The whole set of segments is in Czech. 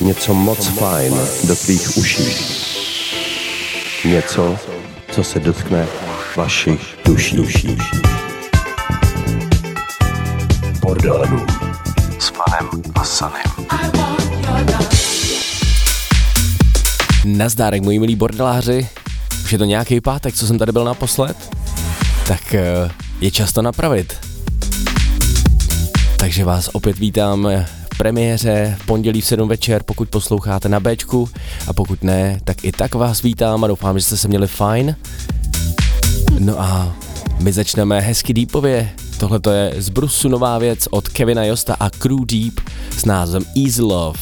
něco moc fajn do tvých uší. Něco, co se dotkne vašich duší. duší. Bordelů s panem a sanem. Nazdárek, moji milí bordeláři. Už je to nějaký pátek, co jsem tady byl naposled? Tak eh, je čas to napravit. Takže vás opět vítám v premiéře v pondělí v 7 večer, pokud posloucháte na Bčku a pokud ne, tak i tak vás vítám a doufám, že jste se měli fajn. No a my začneme hezky deepově. Tohle je z Brusu nová věc od Kevina Josta a Crew Deep s názvem Easy Love.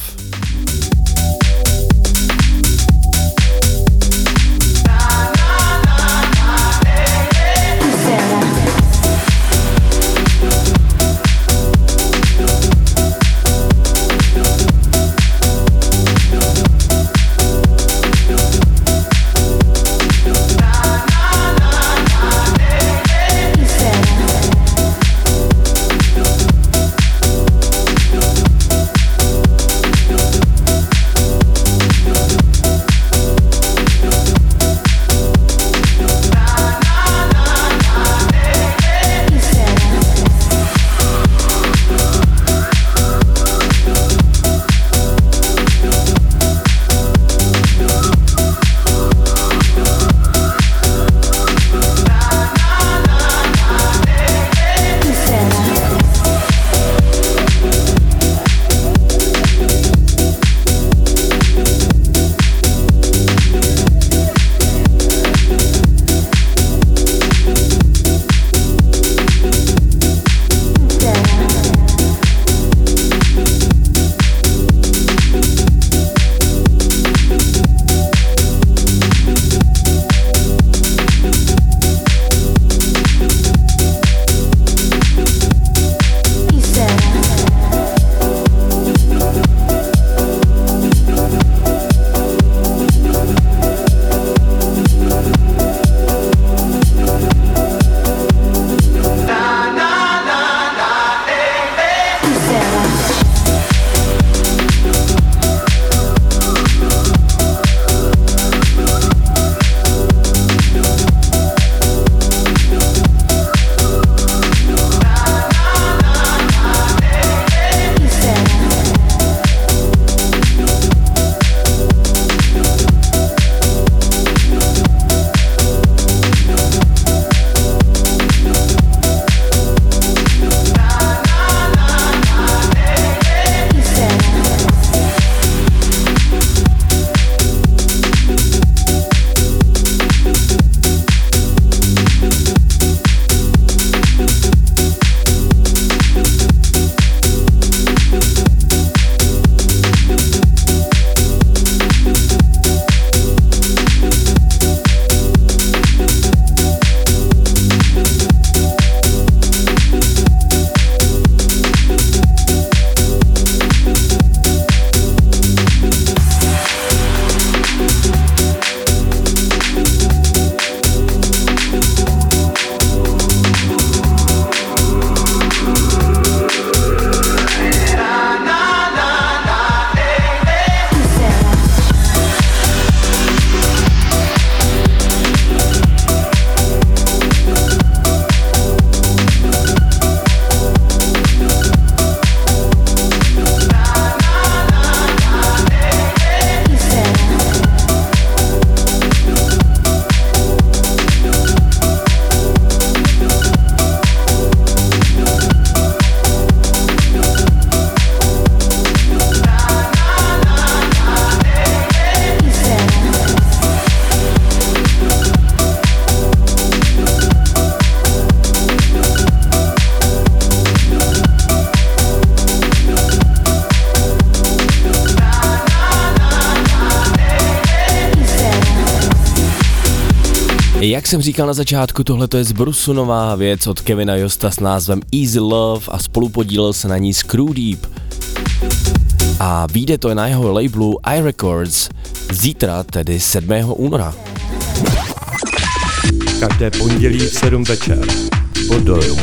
Jsem říkal na začátku, tohle je z Brusu nová věc od Kevina Josta s názvem Easy Love a spolupodílel se na ní Screw Deep. A vyjde to na jeho labelu iRecords zítra, tedy 7. února. Každé pondělí v 7 večer pod dojou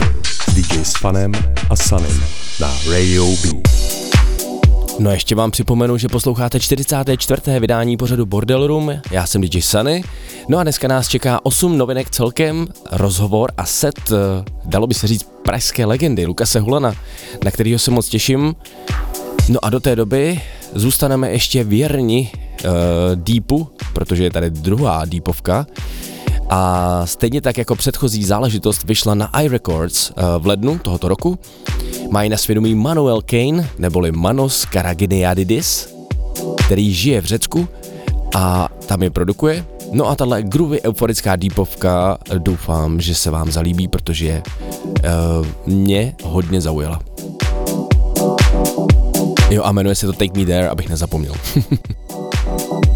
DJ s Fanem a Sanem na Radio B. No ještě vám připomenu, že posloucháte 44. vydání pořadu Bordel Room, já jsem DJ Sunny, no a dneska nás čeká 8 novinek celkem, rozhovor a set, eh, dalo by se říct, pražské legendy Lukase Hulana, na kterého se moc těším. No a do té doby zůstaneme ještě věrni uh, Deepu, protože je tady druhá Deepovka, a stejně tak jako předchozí záležitost vyšla na iRecords uh, v lednu tohoto roku, mají na svědomí Manuel Kane, neboli Manos Karaginiadidis, který žije v Řecku a tam je produkuje. No a tahle groovy euforická deepovka doufám, že se vám zalíbí, protože uh, mě hodně zaujala. Jo a jmenuje se to Take Me There, abych nezapomněl.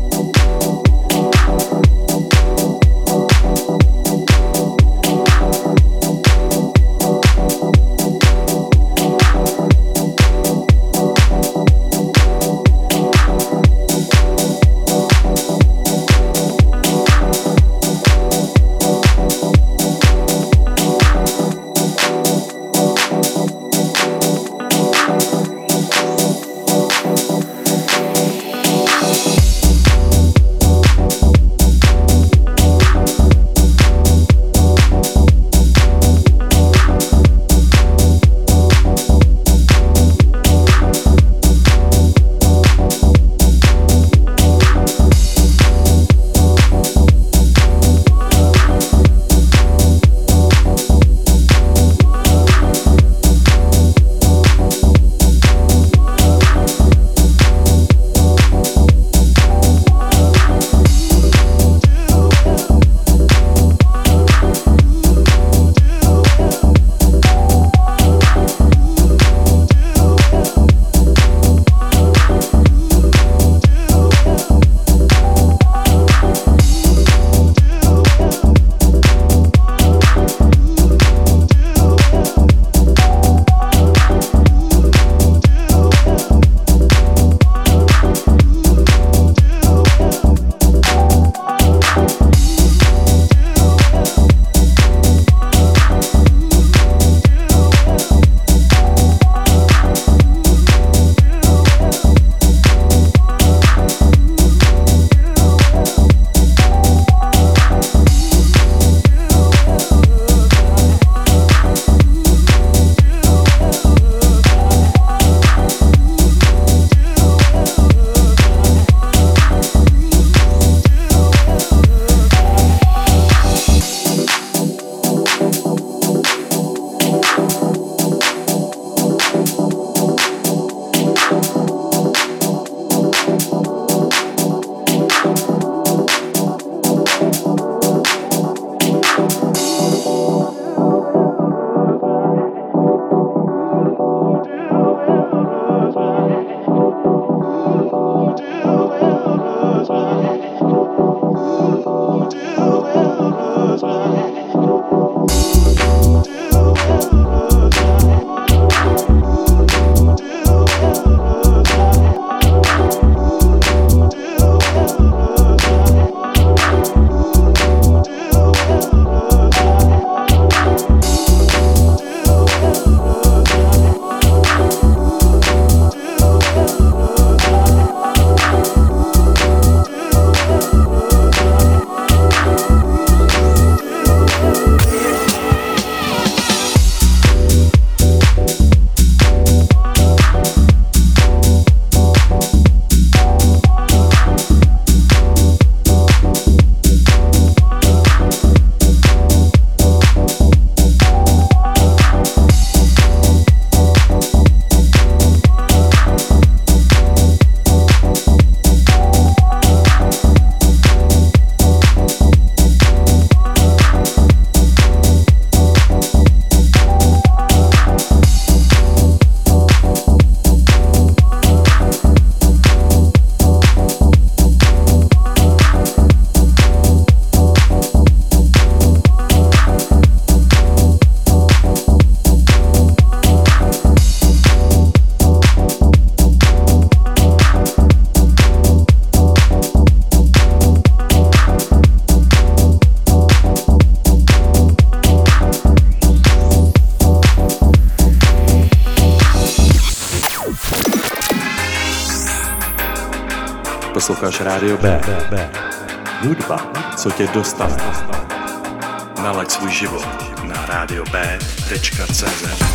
Posloucháš Rádio B. Hudba, co tě dostane. Nalaď svůj život na radiob.cz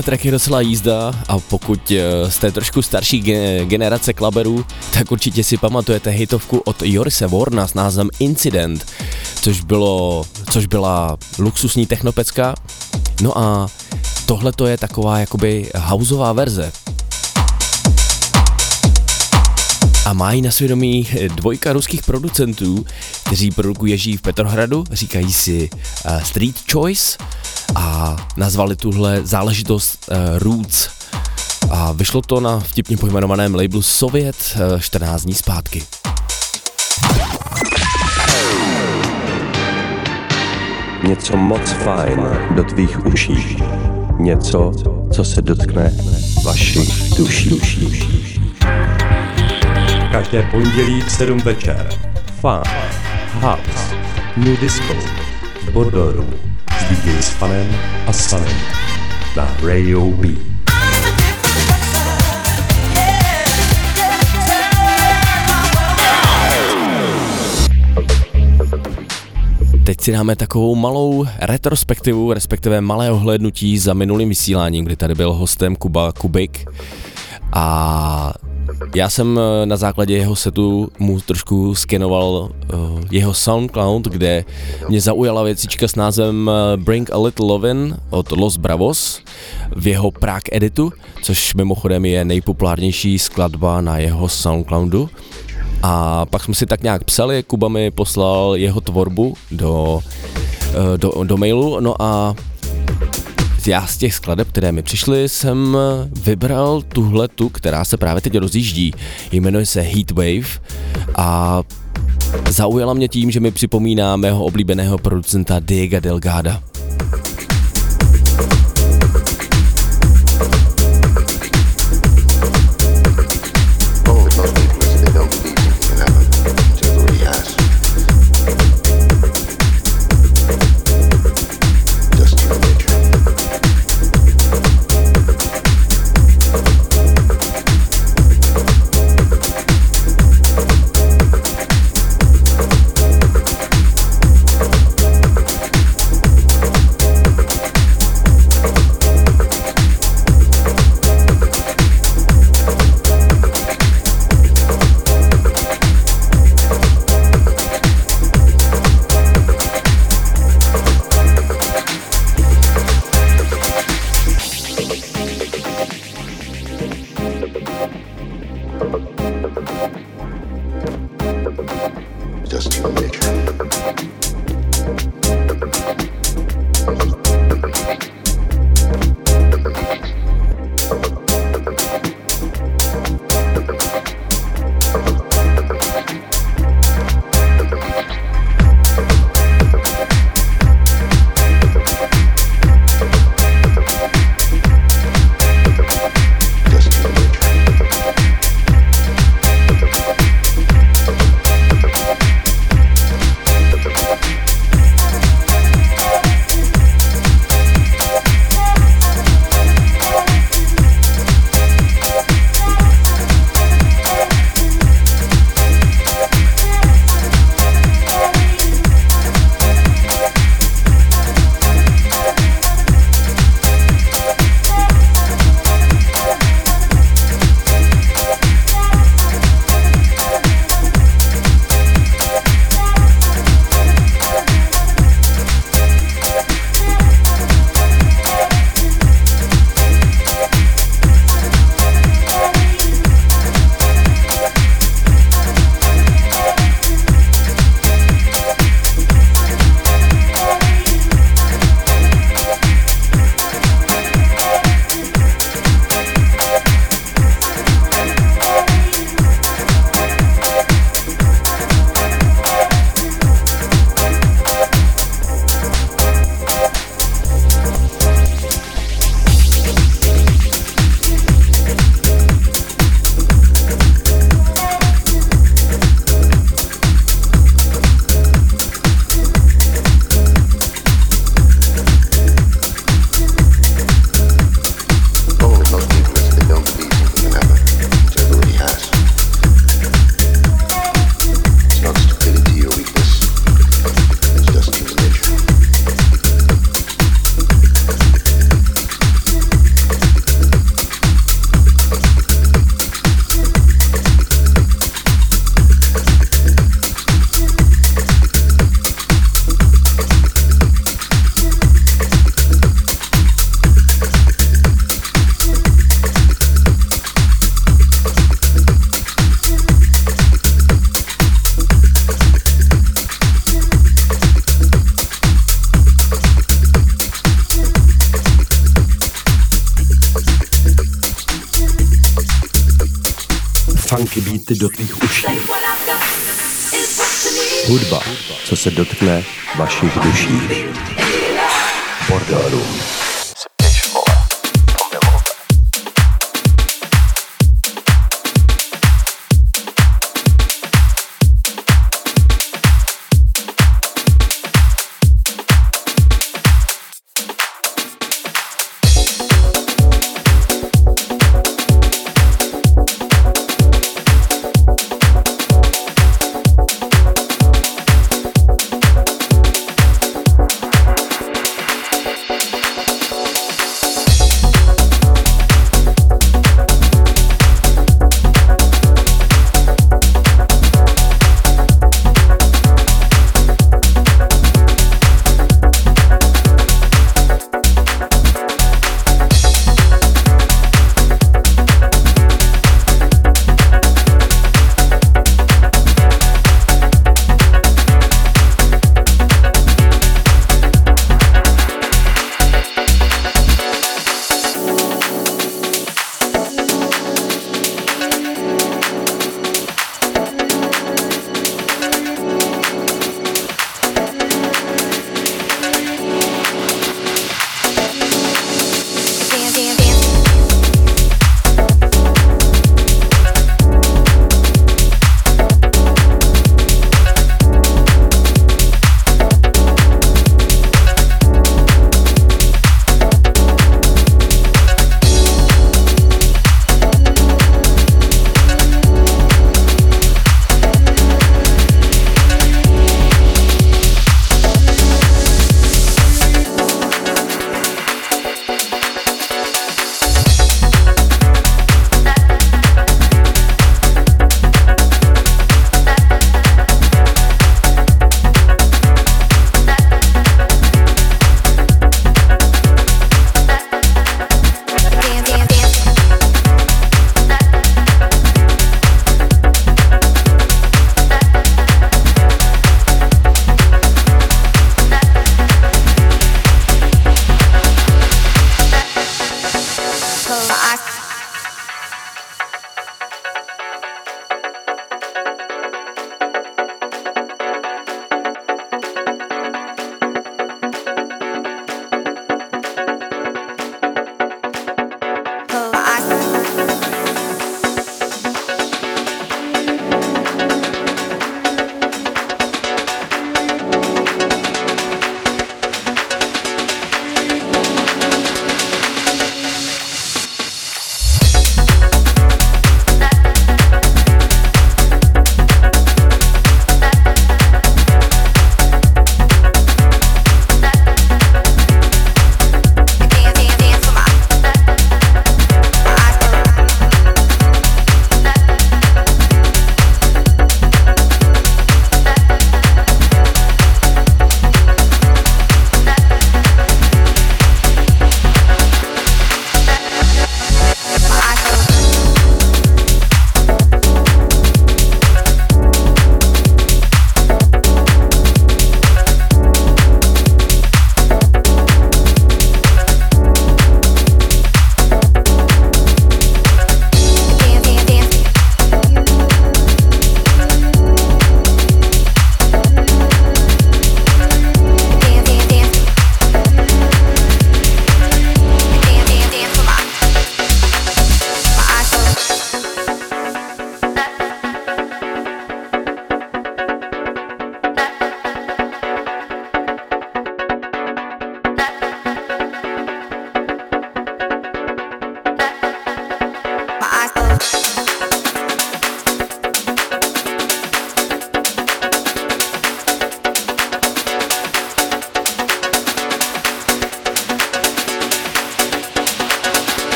Tenhle track je docela jízda a pokud eh, jste trošku starší generace klaberů, tak určitě si pamatujete hitovku od Jorise Warna s názvem Incident, což, bylo, což byla luxusní technopecka. No a tohle to je taková jakoby houseová verze. A mají na svědomí dvojka ruských producentů, kteří produkují ježí v Petrohradu, říkají si uh, Street Choice a nazvali tuhle záležitost uh, Roots. A vyšlo to na vtipně pojmenovaném labelu Sovět uh, 14 dní zpátky. Něco moc fajn do tvých uší. Něco, co se dotkne vašich duší. Každé pondělí v 7 večer. Fun, house, new disco, Bordoru s DJ s Fanem a Sanem na Radio B. Teď si dáme takovou malou retrospektivu, respektive malé ohlednutí za minulým vysíláním, kdy tady byl hostem Kuba Kubik a já jsem eh, na základě jeho setu mu trošku skenoval uh, jeho SoundCloud, kde mě zaujala věcička s názvem eh, Bring a Little Lovin od Los Bravos v jeho Prague editu, což mimochodem je nejpopulárnější skladba na jeho SoundCloudu. A pak jsme si tak nějak psali, Kuba mi poslal jeho tvorbu do, do, do mailu, no a já z těch skladeb, které mi přišly, jsem vybral tuhle tu, která se právě teď rozjíždí. Jmenuje se Heatwave a zaujala mě tím, že mi připomíná mého oblíbeného producenta Diego Delgada.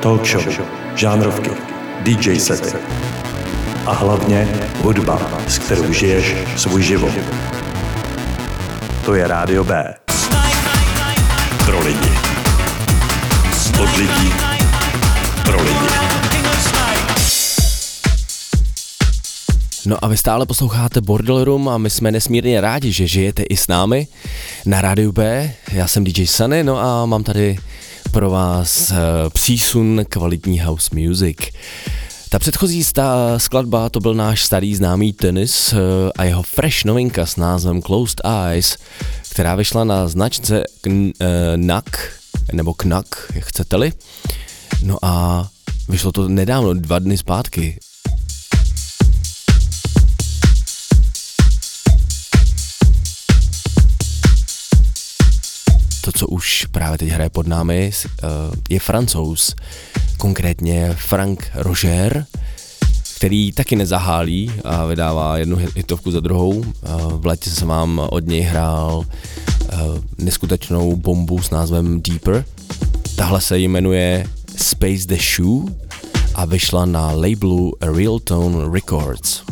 Talk show, žánrovky, DJ sety a hlavně hudba, s kterou žiješ svůj život. To je Rádio B. Pro lidi. Od lidí. Pro lidi. No a vy stále posloucháte Bordel Room a my jsme nesmírně rádi, že žijete i s námi na Rádiu B. Já jsem DJ Sunny, no a mám tady pro vás uh, přísun kvalitní house music. Ta předchozí sta- skladba to byl náš starý známý tenis uh, a jeho fresh novinka s názvem Closed Eyes, která vyšla na značce kn- uh, NAK, nebo KNAK, jak chcete-li. No a vyšlo to nedávno, dva dny zpátky. To, co už právě teď hraje pod námi, eh, je francouz, konkrétně Frank Roger, který taky nezahálí a vydává jednu hitovku za druhou. Eh, v létě jsem vám od něj hrál eh, neskutečnou bombu s názvem Deeper. Tahle se jmenuje Space the Shoe a vyšla na labelu Real Tone Records.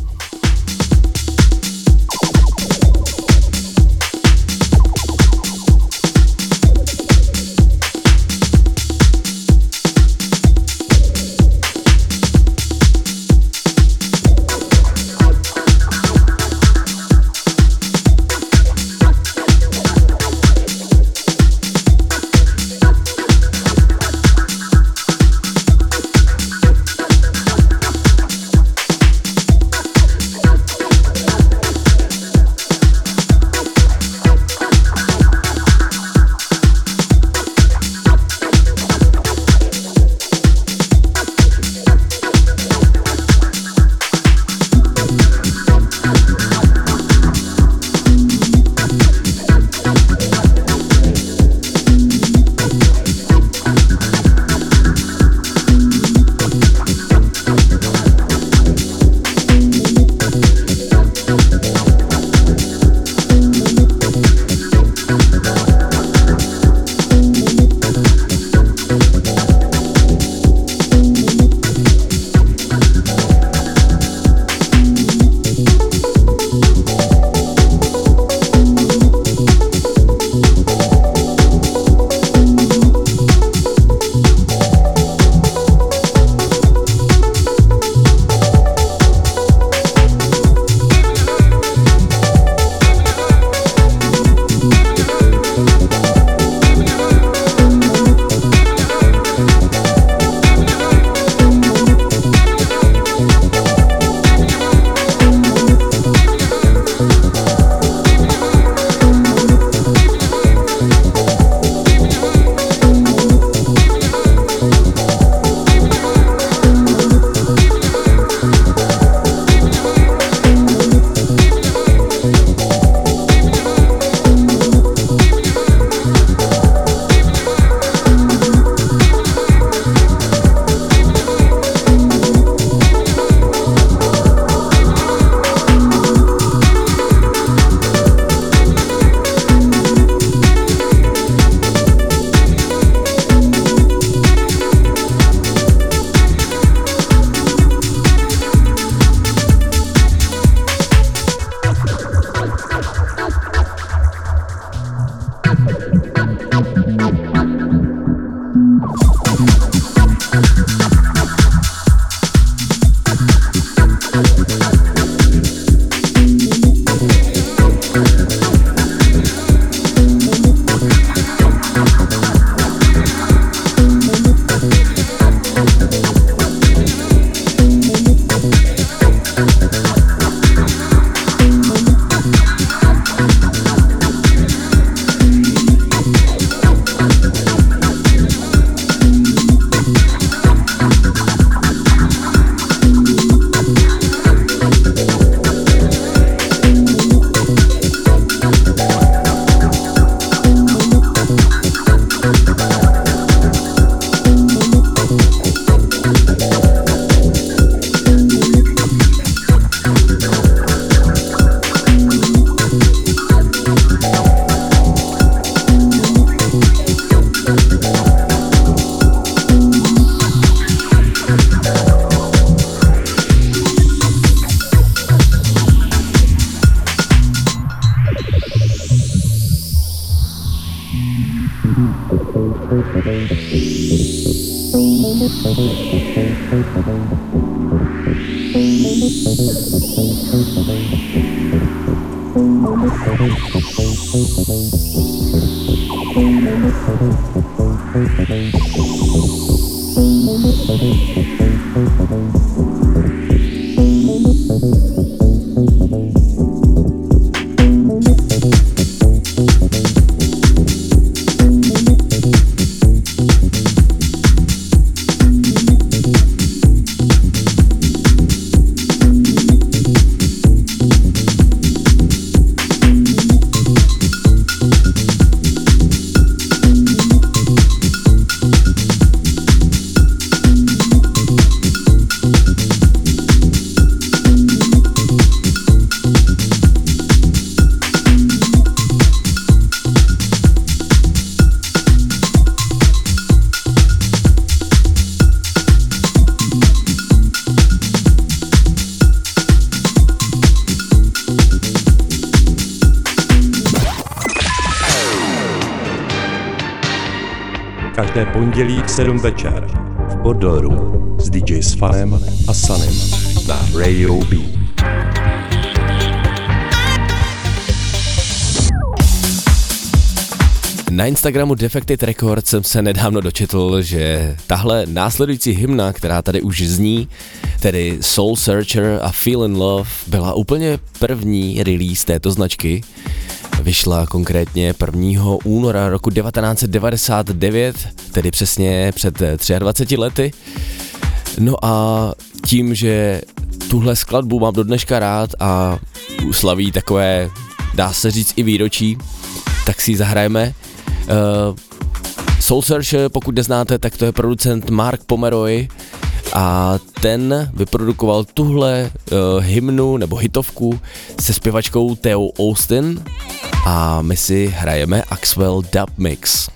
7 večer v Bordel Room s DJ Sfanem a Sanem na Radio B. Na Instagramu Defected Records jsem se nedávno dočetl, že tahle následující hymna, která tady už zní, tedy Soul Searcher a Feel in Love, byla úplně první release této značky. Vyšla konkrétně 1. února roku 1999, tedy přesně před 23 lety. No a tím, že tuhle skladbu mám do dneška rád a slaví takové, dá se říct, i výročí, tak si ji zahrajeme. Uh, Soul Searcher, pokud neznáte, tak to je producent Mark Pomeroy a ten vyprodukoval tuhle uh, hymnu nebo hitovku se zpěvačkou Theo Austin a my si hrajeme Axwell Dub Mix.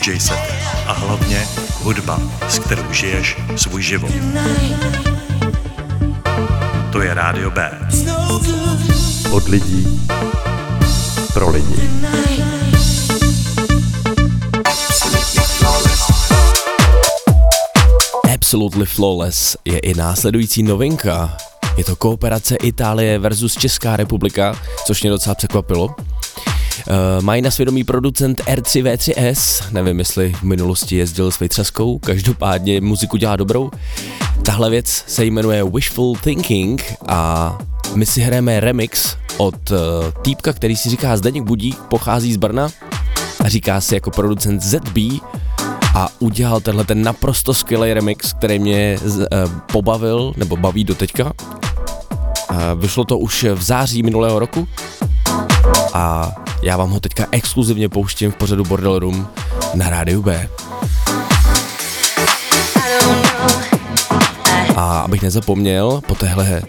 DJ set a hlavně hudba, s kterou žiješ svůj život. To je Rádio B. Od lidí pro lidi. Absolutely Flawless je i následující novinka. Je to kooperace Itálie versus Česká republika, což mě docela překvapilo. Uh, mají na svědomí producent R3V3S, nevím jestli v minulosti jezdil s Vytřaskou, každopádně muziku dělá dobrou. Tahle věc se jmenuje Wishful Thinking a my si hrajeme remix od uh, týpka, který si říká Zdeněk Budík, pochází z Brna a říká si jako producent ZB a udělal tenhle ten naprosto skvělý remix, který mě uh, pobavil, nebo baví do teďka. Uh, vyšlo to už v září minulého roku a já vám ho teďka exkluzivně pouštím v pořadu Bordel Room na rádiu B. A abych nezapomněl, po téhle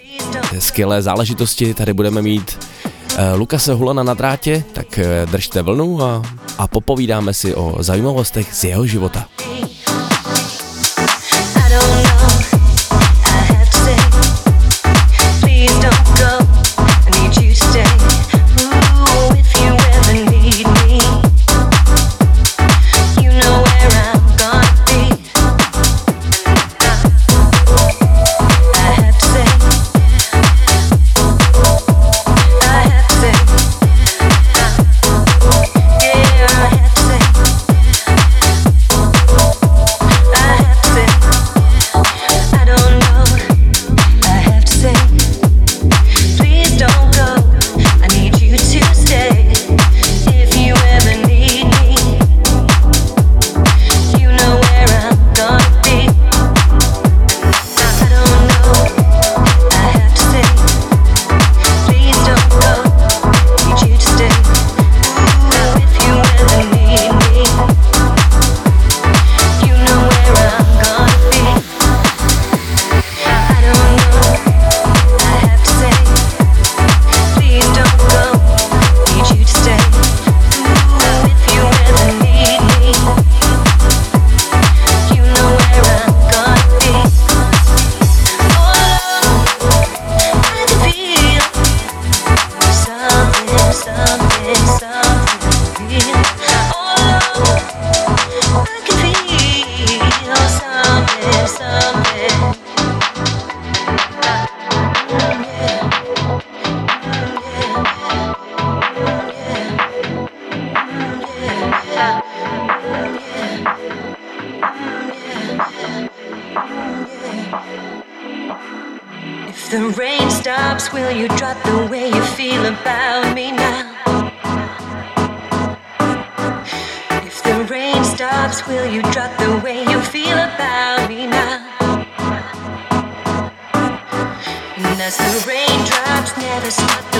skvělé záležitosti tady budeme mít uh, Lukase Hulana na drátě, tak uh, držte vlnu a, a popovídáme si o zajímavostech z jeho života. feel about me now? If the rain stops, will you drop the way you feel about me now? And as the raindrops never stop.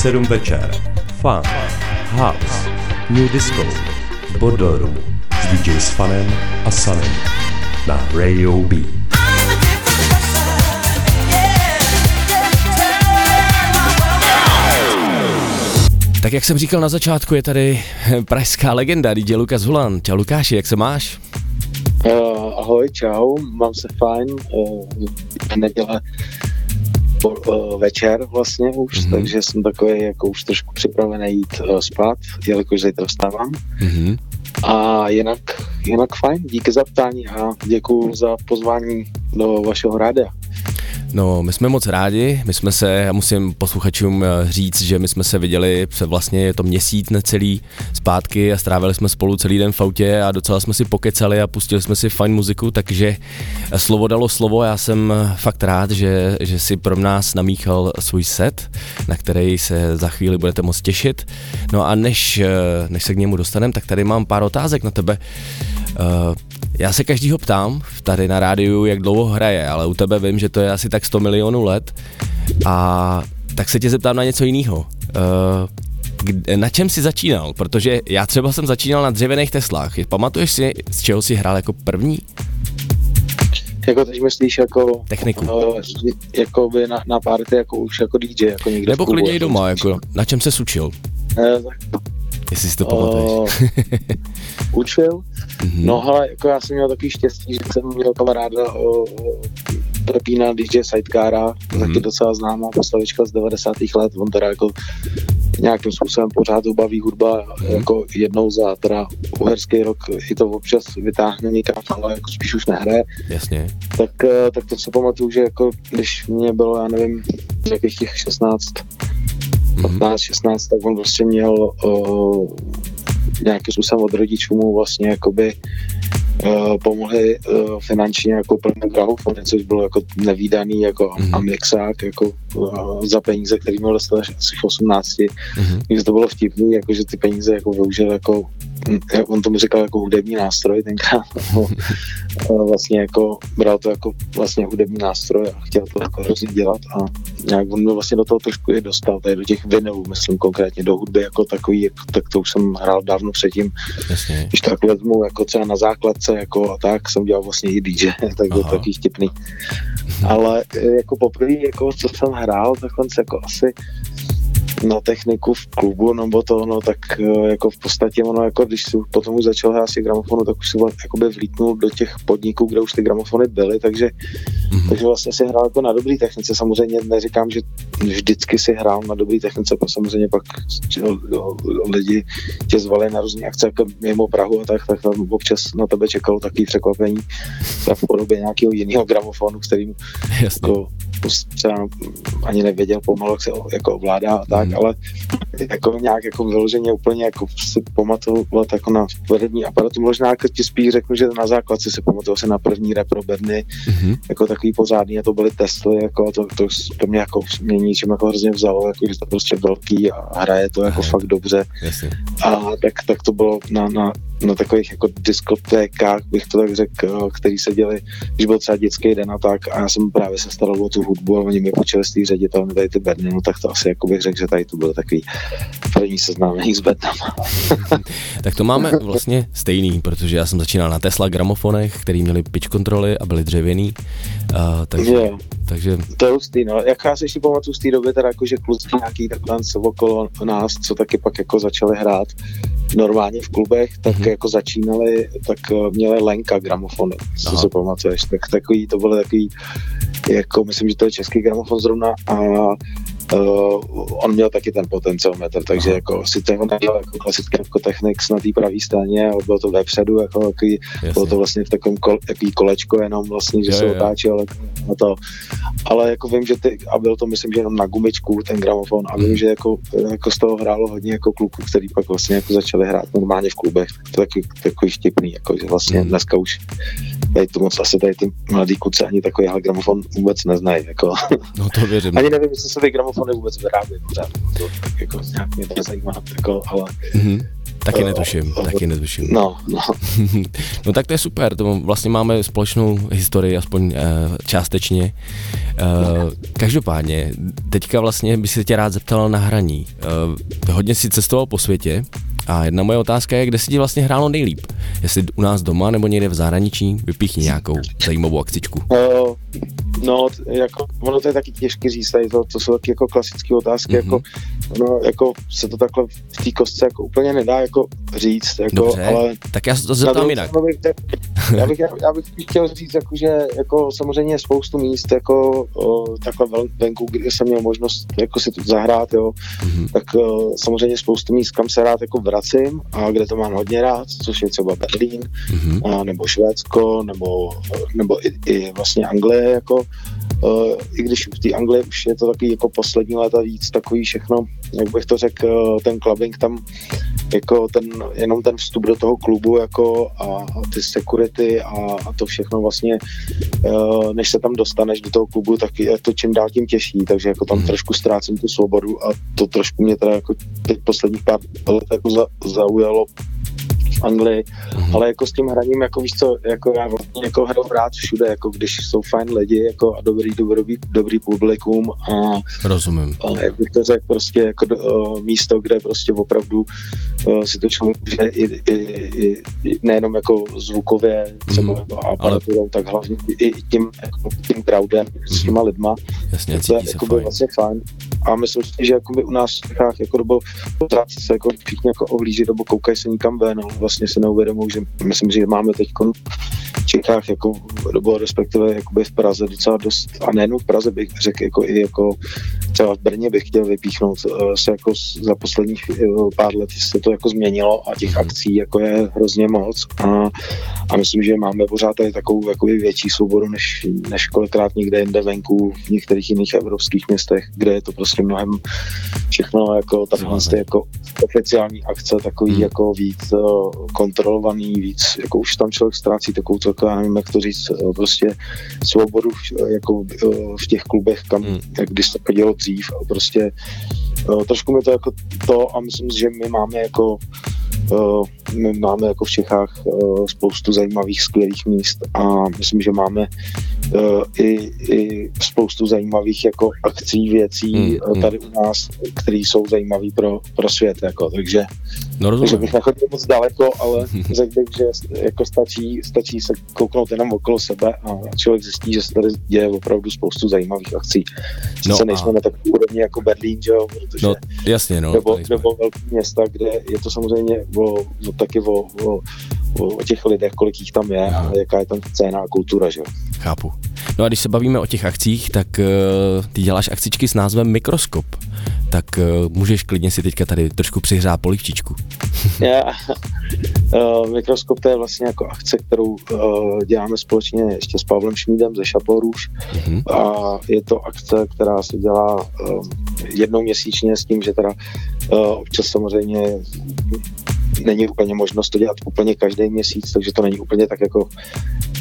V 7 večer. Fun, House, New Disco, Room s DJ Fanem a Sanem na Radio B. Tak jak jsem říkal na začátku, je tady pražská legenda DJ Lukas Hulan. Čau Lukáši, jak se máš? Uh, ahoj, čau, mám se fajn, uh, neděle večer vlastně už, Mhm. mm-hmm. takže jsem takový jako už trošku připravený jít uh, spát, jelikož zítra vstávám. Mhm. A jinak, jinak fajn, díky za ptání a děkuji za pozvání do vašeho rádia. No, my jsme moc rádi, my jsme se, já musím posluchačům eh, říct, že my jsme se viděli před vlastně je to měsíc necelý zpátky a strávili jsme spolu celý den v autě a docela jsme si pokecali a pustili jsme si fajn muziku, takže eh, slovo dalo slovo, já jsem eh, fakt rád, že, že si pro nás namíchal svůj set, na který se za chvíli budete moc těšit. No a než, než se k němu dostaneme, tak tady mám pár otázek na tebe. Uh, já se každýho ptám tady na rádiu, jak dlouho hraje, ale u tebe vím, že to je asi tak 100 milionů let a tak se tě zeptám na něco jiného. Uh, na čem jsi začínal? Protože já třeba jsem začínal na dřevěných Teslách. Pamatuješ si, z čeho jsi hrál jako první? Jako teď myslíš jako, Techniku. uh, jako by na, na party jako už jako DJ, jako někdo v Nebo klidně i jako doma, jako na čem se učil? Eh, tak Jestli si to pamatuješ. Uh, učil. Mhm. No ale jako já jsem měl takový štěstí, že jsem měl kamaráda uh, Pepína DJ Sidecara, mm-hmm. taky docela známá postavička z 90. let, on teda jako nějakým způsobem pořád ho baví hudba, mm-hmm. jako jednou za teda uherský rok i to občas vytáhne někam, ale jako spíš už nehraje, Jasně. tak, eh, tak to si pamatuju, že jako když mě bylo, já nevím, jakých těch 16, Mhm. 15, 16, tak on prostě měl uh, nějakým způsobem od rodičů mu vlastně jakoby uh, pomohli uh, finančně jako plně gramofony, což bylo jako nevýdaný jako Mhm. mm-hmm. a mixák jako uh, za peníze, který měl dostat až asi v 18. Mhm. Takže to bylo vtipný, jako že ty peníze jako využil jako on tomu říkal jako hudební nástroj tenkrát, uh, vlastně jako bral to jako vlastně hudební nástroj a chtěl to jako hrozně dělat a nějak on mě vlastně do toho trošku i dostal, tady do těch vinylů, myslím konkrétně do hudby jako takový, jako, tak to už jsem hrál dávno předtím, Jasně. když tak vezmu jako třeba na základce jako a tak jsem dělal vlastně i DJ, tak byl taky vtipný. Ale e, jako poprvé, jako co jsem hrál, tak on se jako asi na techniku v klubu, nebo to, no, tak e, jako v podstatě ono, jako když si potom už začal hrát si gramofonu, tak už si jakoby vlítnul do těch podniků, kde už ty gramofony byly, takže, Mhm. takže vlastně si hrál jako na dobrý technice. Samozřejmě neříkám, že vždycky si hrál na dobrý technice, protože samozřejmě pak jo, jo, lidi tě zvali na různé akce jako mimo Prahu a tak, tak tam občas na tebe čekalo takový překvapení v podobě nějakého jiného gramofonu, kterým Jasně. jako třeba ani nevěděl pomalu, jak se jako ovládá a tak, Mhm. ale jako nějak jako vyloženě úplně jako si pamatovat jako na hudební aparatu. Možná jako ti spíš řeknu, že na základce si pamatuju se na první repro bedny, Mhm. jako takový pořádný a to byly Tesly, jako to, to, to, mě jako mě ničím jako hrozně vzalo, jako že to prostě velký a hraje to jako Aha. fakt dobře Jasně. a tak, tak to bylo na, na, na takových jako diskotékách, bych to tak řekl, který se děli, když byl třeba dětský den a tak a já jsem právě se staral o tu hudbu a oni mi počili z té ředitelny tady ty bedny, no tak to asi jako bych řekl, že tady to bylo takový první seznámení s bednama. Tak to máme vlastně stejný, protože já jsem začínal na Tesla gramofonech, který měli pitch kontroly a byly dřevěný. Uh, takže, Jo. takže To je hustý, no. Jak já si ještě pamatuju z té doby, teda jako, že kluci nějaký takhle okolo nás, co taky pak jako začali hrát normálně v klubech, tak Mhm. mm-hmm. Jako začínali, tak eh, měli Lenka gramofony, co si pamatuješ, tak takový, to byly takový, jako myslím, že to je český gramofon zrovna a Uh, on měl taky ten potenciometr, takže jako si to nedělal jako klasický jako Technics na té pravé straně, ale bylo to vepředu, jako takový, bylo to vlastně v takovém kol, takový kolečko jenom vlastně, že Jo, se jo. otáčel a to. Ale jako vím, že ty, a byl to myslím, že jenom na gumičku ten gramofon a Mhm. vím, že jako, jako z toho hrálo hodně jako kluků, který pak vlastně jako začali hrát normálně v klubech. To je taky takový vtipný, jako že vlastně Mhm. dneska už tady to moc asi tady ty mladý kluci ani takovýhle gramofon vůbec neznají. Jako. No to věřím. Ani nevím, jestli se ty gramofony vůbec pořád. To, tak jako nějak mě to nezajímá, jako, ale Mhm. Taky netuším, taky netuším. no, no. No tak to je super, to vlastně máme společnou historii, aspoň uh, částečně. Uh, každopádně, teďka vlastně bych se tě rád zeptal na hraní. Uh, hodně si cestoval po světě a jedna moje otázka je, kde si ti vlastně hrálo nejlíp? Jestli u nás doma nebo někde v zahraničí, vypíchni nějakou zajímavou akcičku. Uh, no, t- jako, ono to je taky těžké říct, tady to, to jsou taky jako klasické otázky, Mhm. mm-hmm. jako, no, jako se to takhle v té kostce jako úplně nedá jako říct, jako, Dobře, ale tak já se to zeptám jinak. bych, já, bych, já bych chtěl říct, jako, že jako samozřejmě spoustu míst jako o, takhle ven- venku, kde jsem měl možnost jako si to zahrát, jo, Mhm. tak o, samozřejmě spoustu míst, kam se rád jako vracím a kde to mám hodně rád, což je třeba Berlín, Mhm. a nebo Švédsko, nebo, nebo i, i vlastně Anglie, jako, uh, i když v té Anglii už je to takový jako poslední léta víc takový všechno, jak bych to řekl, uh, ten clubbing tam jako ten, jenom ten vstup do toho klubu jako a, a ty security a, a to všechno vlastně, uh, než se tam dostaneš do toho klubu, tak je to čím dál tím těžší, takže jako tam Mhm. trošku ztrácím tu svobodu a to trošku mě teda jako teď posledních pár let jako za, zaujalo v Anglii, Mhm. ale jako s tím hraním, jako víš co, jako já vlastně jako hraju rád všude, jako když jsou fajn lidi, jako a dobrý, dobrý, dobrý publikum a, Rozumím. a jak bych to řekl, prostě jako do, uh, místo, kde prostě opravdu uh, si to člověk může i, i, i, i, nejenom jako zvukově třeba Mhm. mm, aparaturou, tak hlavně i, tím, jako, tím crowdem, s těma lidma, Jasně, to je jako fajn. vlastně fajn. A myslím si, že jakoby u nás v Čechách jako dobo se jako všichni jako ohlíží nebo koukají se nikam ven, no, vlastně si neuvědomují, že myslím, že máme teď v Čechách jako, nebo respektive jakoby v Praze docela dost, a nejen v Praze bych řekl, jako i jako třeba v Brně bych chtěl vypíchnout, eh, se jako za posledních eh, pár let se to jako změnilo a těch akcí jako je hrozně moc a, a myslím, že máme pořád tady takovou jakoby větší svobodu než, než kolikrát někde jinde venku v některých jiných evropských městech, kde je to prostě mnohem všechno jako takhle jako oficiální akce, takový Hmm. jako víc uh, kontrolovaný, víc, jako už tam člověk ztrácí takovou celku, já nevím, jak to říct, uh, prostě svobodu v, jako uh, v těch klubech, kam, Hmm. jak když se chodilo dřív a prostě trošku mi to jako to a myslím, že my máme jako my máme jako v Čechách uh, spoustu zajímavých, skvělých míst a myslím, že máme uh, i, i spoustu zajímavých jako akcí, věcí Hmm, hmm. tady u nás, které jsou zajímavé pro, pro svět. Jako. Takže, No takže rozumím. bych nechodil moc daleko, ale řekl bych, že jako stačí, stačí se kouknout jenom okolo sebe a člověk zjistí, že se tady děje opravdu spoustu zajímavých akcí. Sice No a- nejsme na takové úrovni jako Berlín, že jo, protože No, jasně, no. nebo, nebo velké města, kde je to samozřejmě o, o, taky o, o, o, těch lidech, kolik jich tam je a jaká je tam scéna a kultura, že jo. Chápu. No a když se bavíme o těch akcích, tak uh, ty děláš akcičky s názvem Mikroskop. Tak uh, můžeš klidně si teďka tady trošku přihřát polivčičku. Uh, Mikroskop to je vlastně jako akce, kterou uh, děláme společně ještě s Pavlem Šmídem ze Chapeau Rouge Mhm. a je to akce, která se dělá jednou měsíčně s tím, že teda uh, občas samozřejmě není úplně možnost to dělat úplně každý měsíc, takže to není úplně tak jako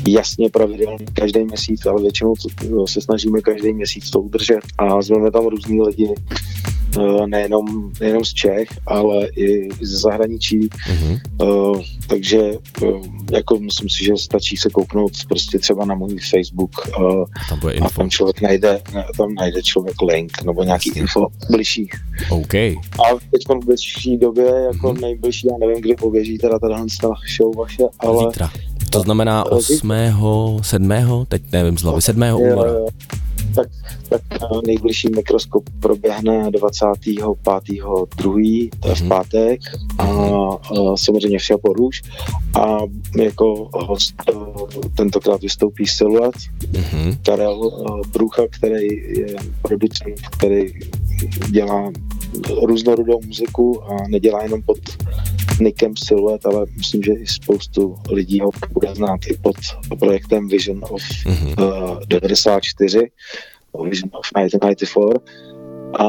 jasně pravidelně každý měsíc, ale většinou to, se snažíme každý měsíc to udržet a zveme tam různý lidi, eh, nejenom, nejenom z Čech, ale i ze zahraničí, Mhm. Uh, takže uh, jako myslím si, že stačí se kouknout prostě třeba na můj Facebook uh, Tam bude a info. tam člověk najde, tam najde člověk link nebo nějaký info bližší. OK. A teď v bližší době, jako Mhm. nejbližší, já nevím, kdy poběží teda tahle ta show vaše, ale Zítra. To znamená Ale zítra. 8. 7. teď nevím z hlavy, 7. února. eh, tak, tak eh, nejbližší mikroskop proběhne 25.2. to je v Mhm. pátek a, a samozřejmě v Chapeau Rouge a jako host eh, tentokrát vystoupí Silhouette, Mhm. Karel eh, Brucha, který je producent, který dělá různorodou muziku a nedělá jenom pod Nikem Silhouette, ale myslím, že i spoustu lidí ho bude znát i pod projektem Vision of Mhm. uh, 94, Vision of 1994 a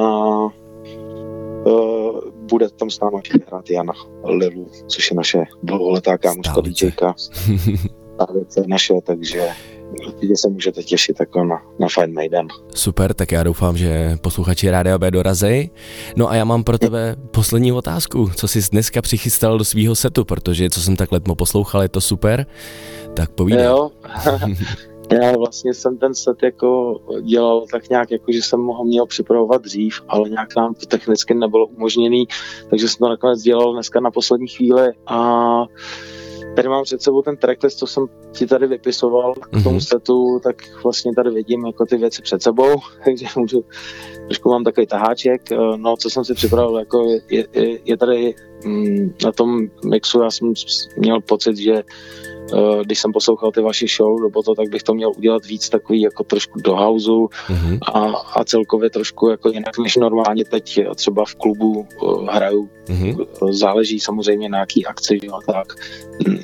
uh, bude tam s námi hrát Jana Lilu, což je naše dlouholetá kámoška. DJka. právě to naše, takže určitě se můžete těšit jako na, na Fine Maiden. Super, tak já doufám, že posluchači Rádia B dorazej. No a já mám pro tebe poslední otázku. Co jsi dneska přichystal do svého setu, protože co jsem tak letmo poslouchal, je to super. Tak povídej. Jo, já vlastně jsem ten set jako dělal tak nějak, jako že jsem ho měl připravovat dřív, ale nějak nám to technicky nebylo umožněný, takže jsem to nakonec dělal dneska na poslední chvíli a Tady mám před sebou ten tracklist, co jsem ti tady vypisoval k tomu Mhm. setu, tak vlastně tady vidím jako ty věci před sebou, takže můžu, trošku mám takový taháček, Eh, no co jsem si připravil, jako je, je, je tady mm, na tom mixu, já jsem měl pocit, že když jsem poslouchal ty vaše show, nebo to, tak bych to měl udělat víc takový jako trošku do houseu Mhm. a, a celkově trošku jako jinak, než normálně teď eh, třeba v klubu uh, hraju Mhm. záleží samozřejmě na jaký akci, jo, a tak.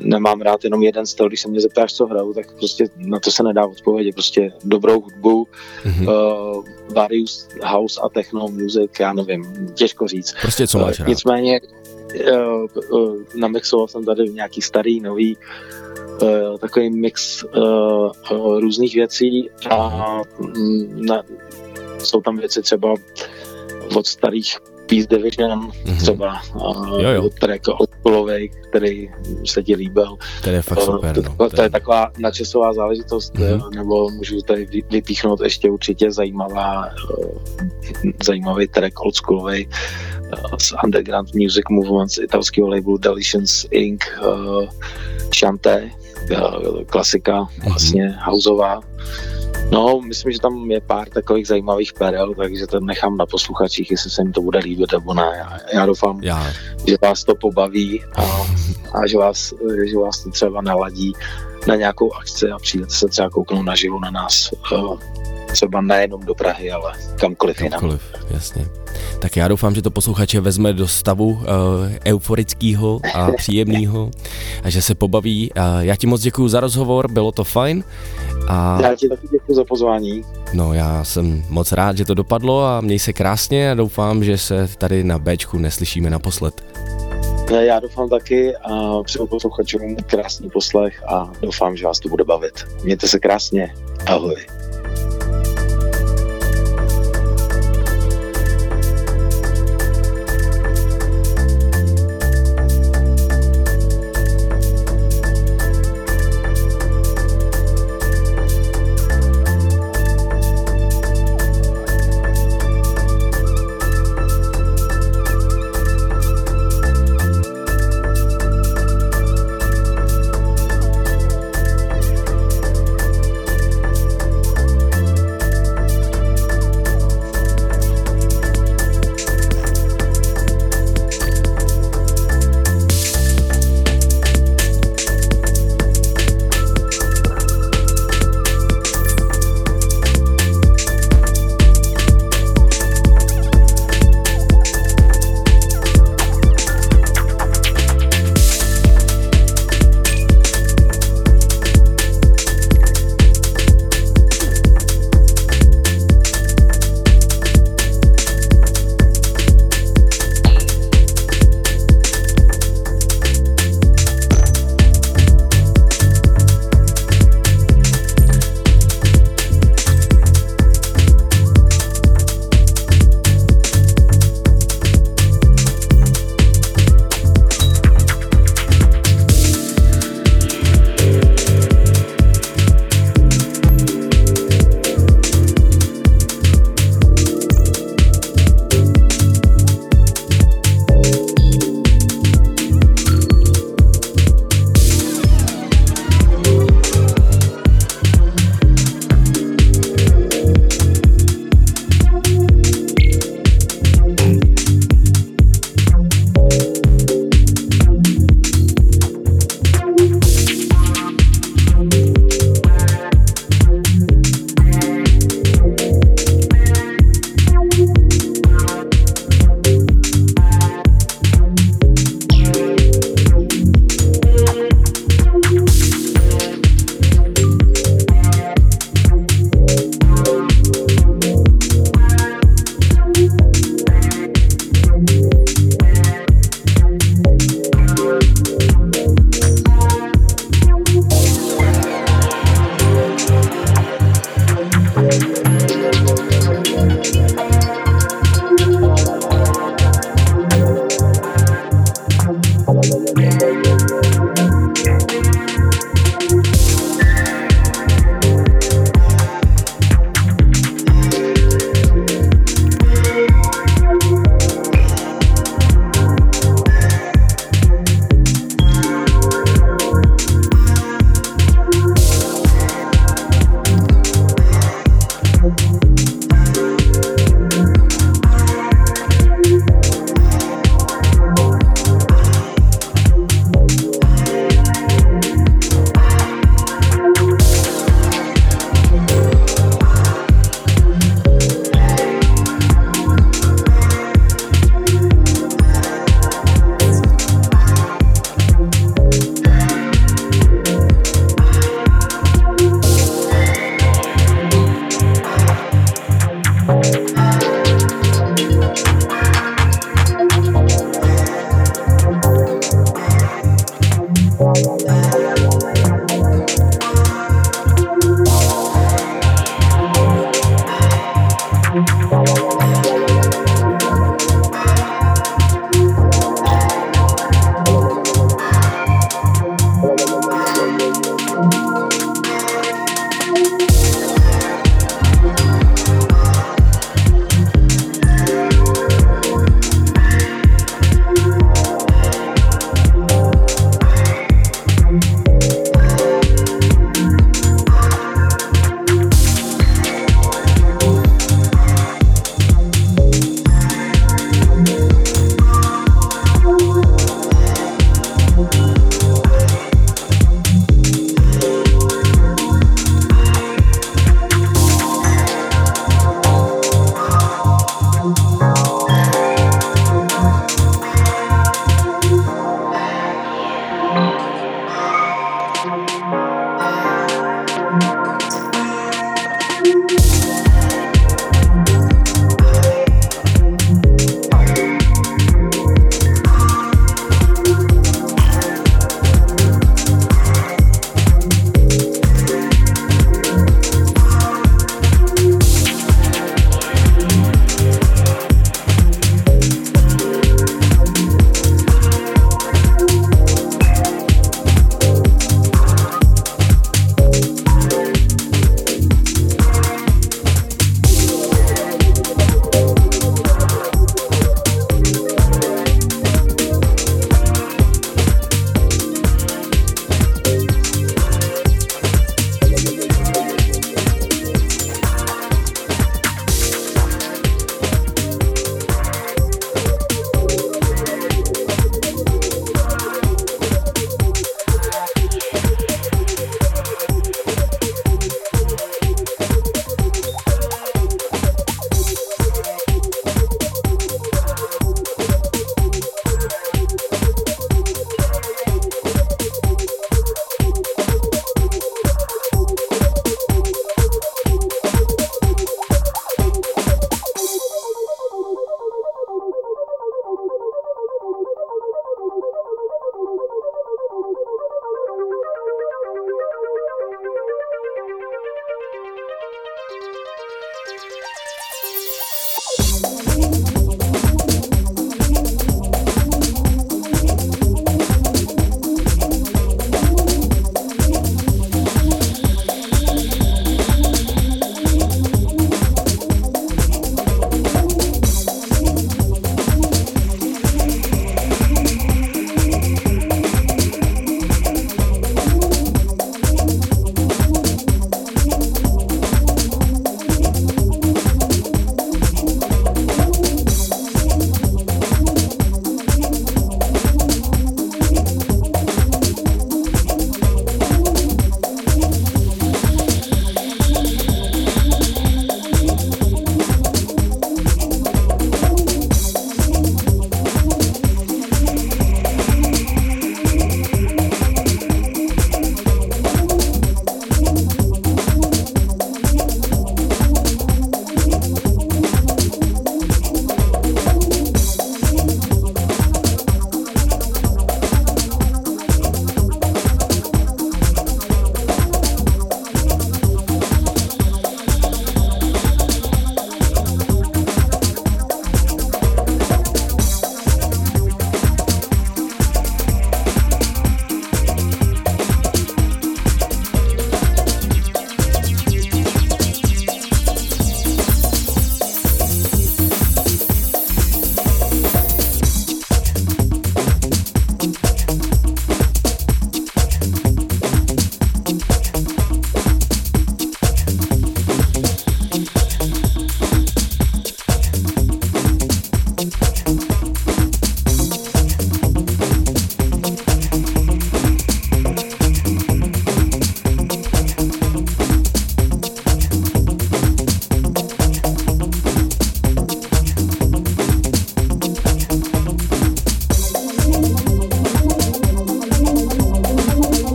Nemám rád jenom jeden styl, když se mě zeptáš, co hraju, tak prostě na to se nedá odpovědět, prostě dobrou hudbu, Mhm. uh, various house a techno music, já nevím, těžko říct. Prostě co máš Eh, rád. Nicméně uh, uh, namixoval jsem tady nějaký starý, nový uh, takový mix různých věcí a mm, na, jsou tam věci třeba od starých Peace Division, Mhm. třeba uh, Jo, jo. track Oldschoolowej, který se ti líbil. To je fakt Uh, super, no. to, to je taková načasová záležitost, Mhm. mm nebo můžu tady vy- vypíchnout ještě určitě zajímavá, uh, zajímavý track Oldschoolowej uh, z Underground Music Movement z italského labelu Deletions Inc. Uh, Chanté, uh, klasika, vlastně houseová. No, myslím, že tam je pár takových zajímavých perel, takže to nechám na posluchačích, jestli se jim to bude líbit nebo ne. Já, já doufám, Já, že vás to pobaví a, a že, vás, že vás to třeba naladí na nějakou akci a přijdete se třeba kouknout naživo na nás. Eh, Třeba nejenom do Prahy, ale kamkoliv jinam. kamkoliv, jasně. Tak já doufám, že to posluchače vezme do stavu uh, euforického a příjemného a že se pobaví. Uh, já ti moc děkuji za rozhovor, bylo to fajn. A Já ti taky děkuji za pozvání. no, já jsem moc rád, že to dopadlo a měj se krásně a doufám, že se tady na Bčku neslyšíme naposled. Eh, Já doufám taky a přeju posluchačům krásný poslech a doufám, že vás to bude bavit. Mějte se krásně. Ahoj.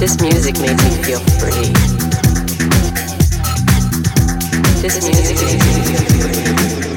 This music made me feel free. This music made me feel free.